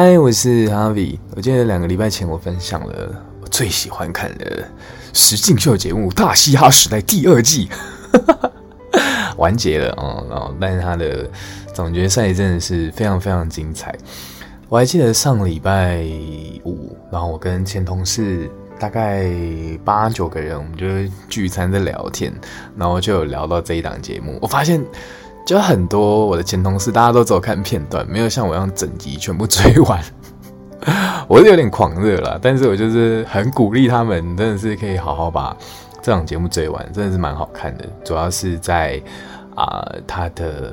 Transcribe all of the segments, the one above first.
嗨，我是 Harvie。我记得两个礼拜前我分享了我最喜欢看的实境秀节目《大嘻哈时代》第二季，完结了哦。然后，但是他的总决赛真的是非常非常精彩。我还记得上礼拜五，然后我跟前同事大概八九个人，我们就聚餐在聊天，然后就有聊到这一档节目。我发现。就很多我的前同事，大家都只有看片段，没有像我一样整集全部追完。我是有点狂热啦，但是我就是很鼓励他们，真的是可以好好把这档节目追完，真的是蛮好看的。主要是在啊、他的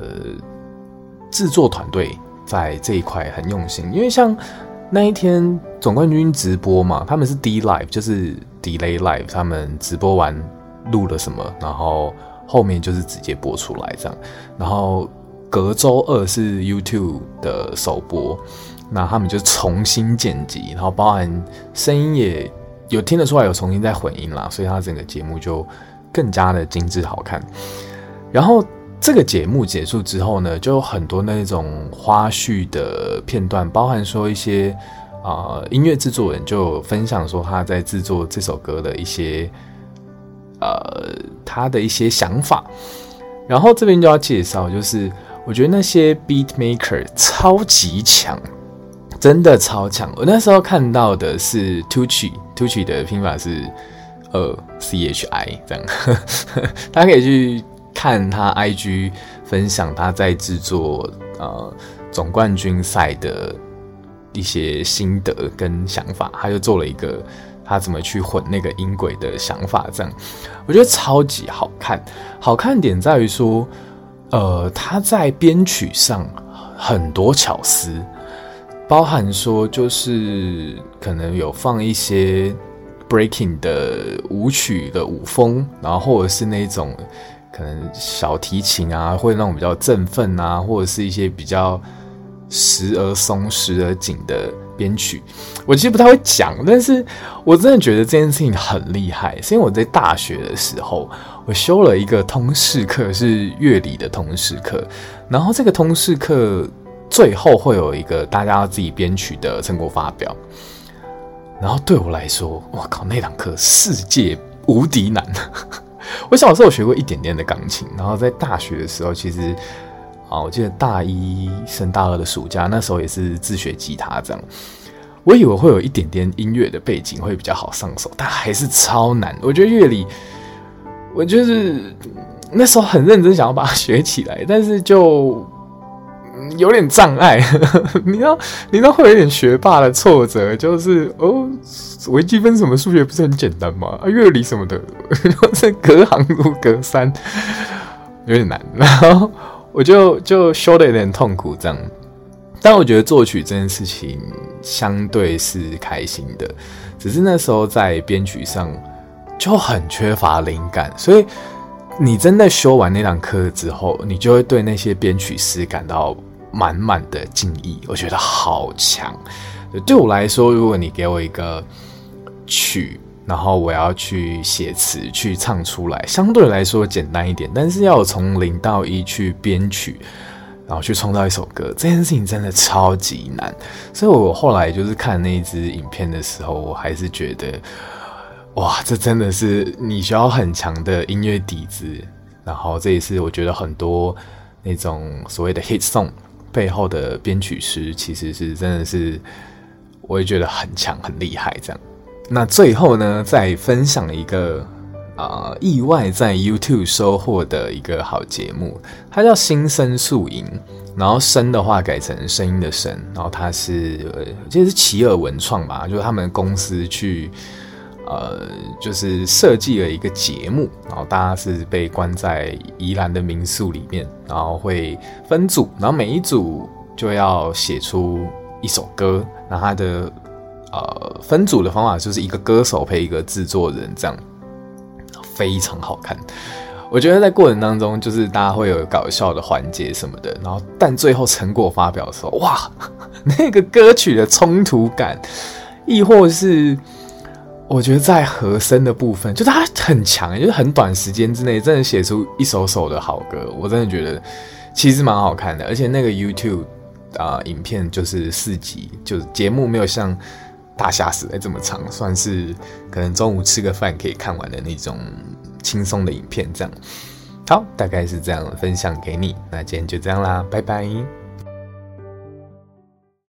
制作团队在这一块很用心，因为像那一天总冠军直播嘛，他们是 D Live，就是 Delay Live，他们直播完录了什么，然后。后面就是直接播出来这样，然后隔周二是 YouTube 的首播，那他们就重新剪辑，然后包含声音也有听得出来有重新在混音啦，所以它整个节目就更加的精致好看。然后这个节目结束之后呢，就有很多那种花絮的片段，包含说一些啊、音乐制作人就分享说他在制作这首歌的一些。呃，他的一些想法，然后这边就要介绍，就是我觉得那些 beat maker 超级强，真的超强。我那时候看到的是 Tucci，Tucci 的拼法是呃 C H I 这样呵呵，大家可以去看他 IG 分享他在制作呃总冠军赛的一些心得跟想法，他就做了一个。他怎么去混那个音轨的想法，这样我觉得超级好看。好看点在于说，呃，他在编曲上很多巧思，包含说就是可能有放一些 breaking 的舞曲的舞风，然后或者是那种可能小提琴啊，或者那种比较振奋啊，或者是一些比较时而松时而紧的。编曲，我其实不太会讲，但是我真的觉得这件事情很厉害。是因为我在大学的时候，我修了一个通识课，是乐理的通识课。然后这个通识课最后会有一个大家要自己编曲的成果发表。然后对我来说，我靠，那堂课世界无敌难。我小时候学过一点点的钢琴，然后在大学的时候，其实。我记得大一升大二的暑假，那时候也是自学吉他这样。我以为会有一点点音乐的背景会比较好上手，但还是超难。我觉得乐理，我就是那时候很认真想要把它学起来，但是就有点障碍。你知道，你知道会有点学霸的挫折，就是哦，微积分什么数学不是很简单吗？啊，乐理什么的，这隔行如隔山，有点难。然后。我就就修的有点痛苦，这样。但我觉得作曲这件事情相对是开心的，只是那时候在编曲上就很缺乏灵感，所以你真的修完那堂课之后，你就会对那些编曲师感到满满的敬意。我觉得好强。对我来说，如果你给我一个曲。然后我要去写词，去唱出来，相对来说简单一点。但是要从零到一去编曲，然后去创造一首歌，这件事情真的超级难。所以我后来就是看那一支影片的时候，我还是觉得，哇，这真的是你需要很强的音乐底子。然后这也是我觉得很多那种所谓的 hit song 背后的编曲师，其实是真的是，我也觉得很强很厉害这样。那最后呢，再分享一个啊、呃，意外在 YouTube 收获的一个好节目，它叫《新生素影》，然后声的话改成声音的声，然后它是这是奇尔文创吧，就是他们公司去呃，就是设计了一个节目，然后大家是被关在宜兰的民宿里面，然后会分组，然后每一组就要写出一首歌，然后它的。呃，分组的方法就是一个歌手配一个制作人，这样非常好看。我觉得在过程当中，就是大家会有搞笑的环节什么的，然后但最后成果发表的时候，哇，那个歌曲的冲突感，亦或是我觉得在和声的部分，就它很强，就是很短时间之内真的写出一首首的好歌，我真的觉得其实蛮好看的，而且那个 YouTube。啊、影片就是四集，就是节目没有像《大虾时代》这么长，算是可能中午吃个饭可以看完的那种轻松的影片。这样，好，大概是这样分享给你。那今天就这样啦，拜拜。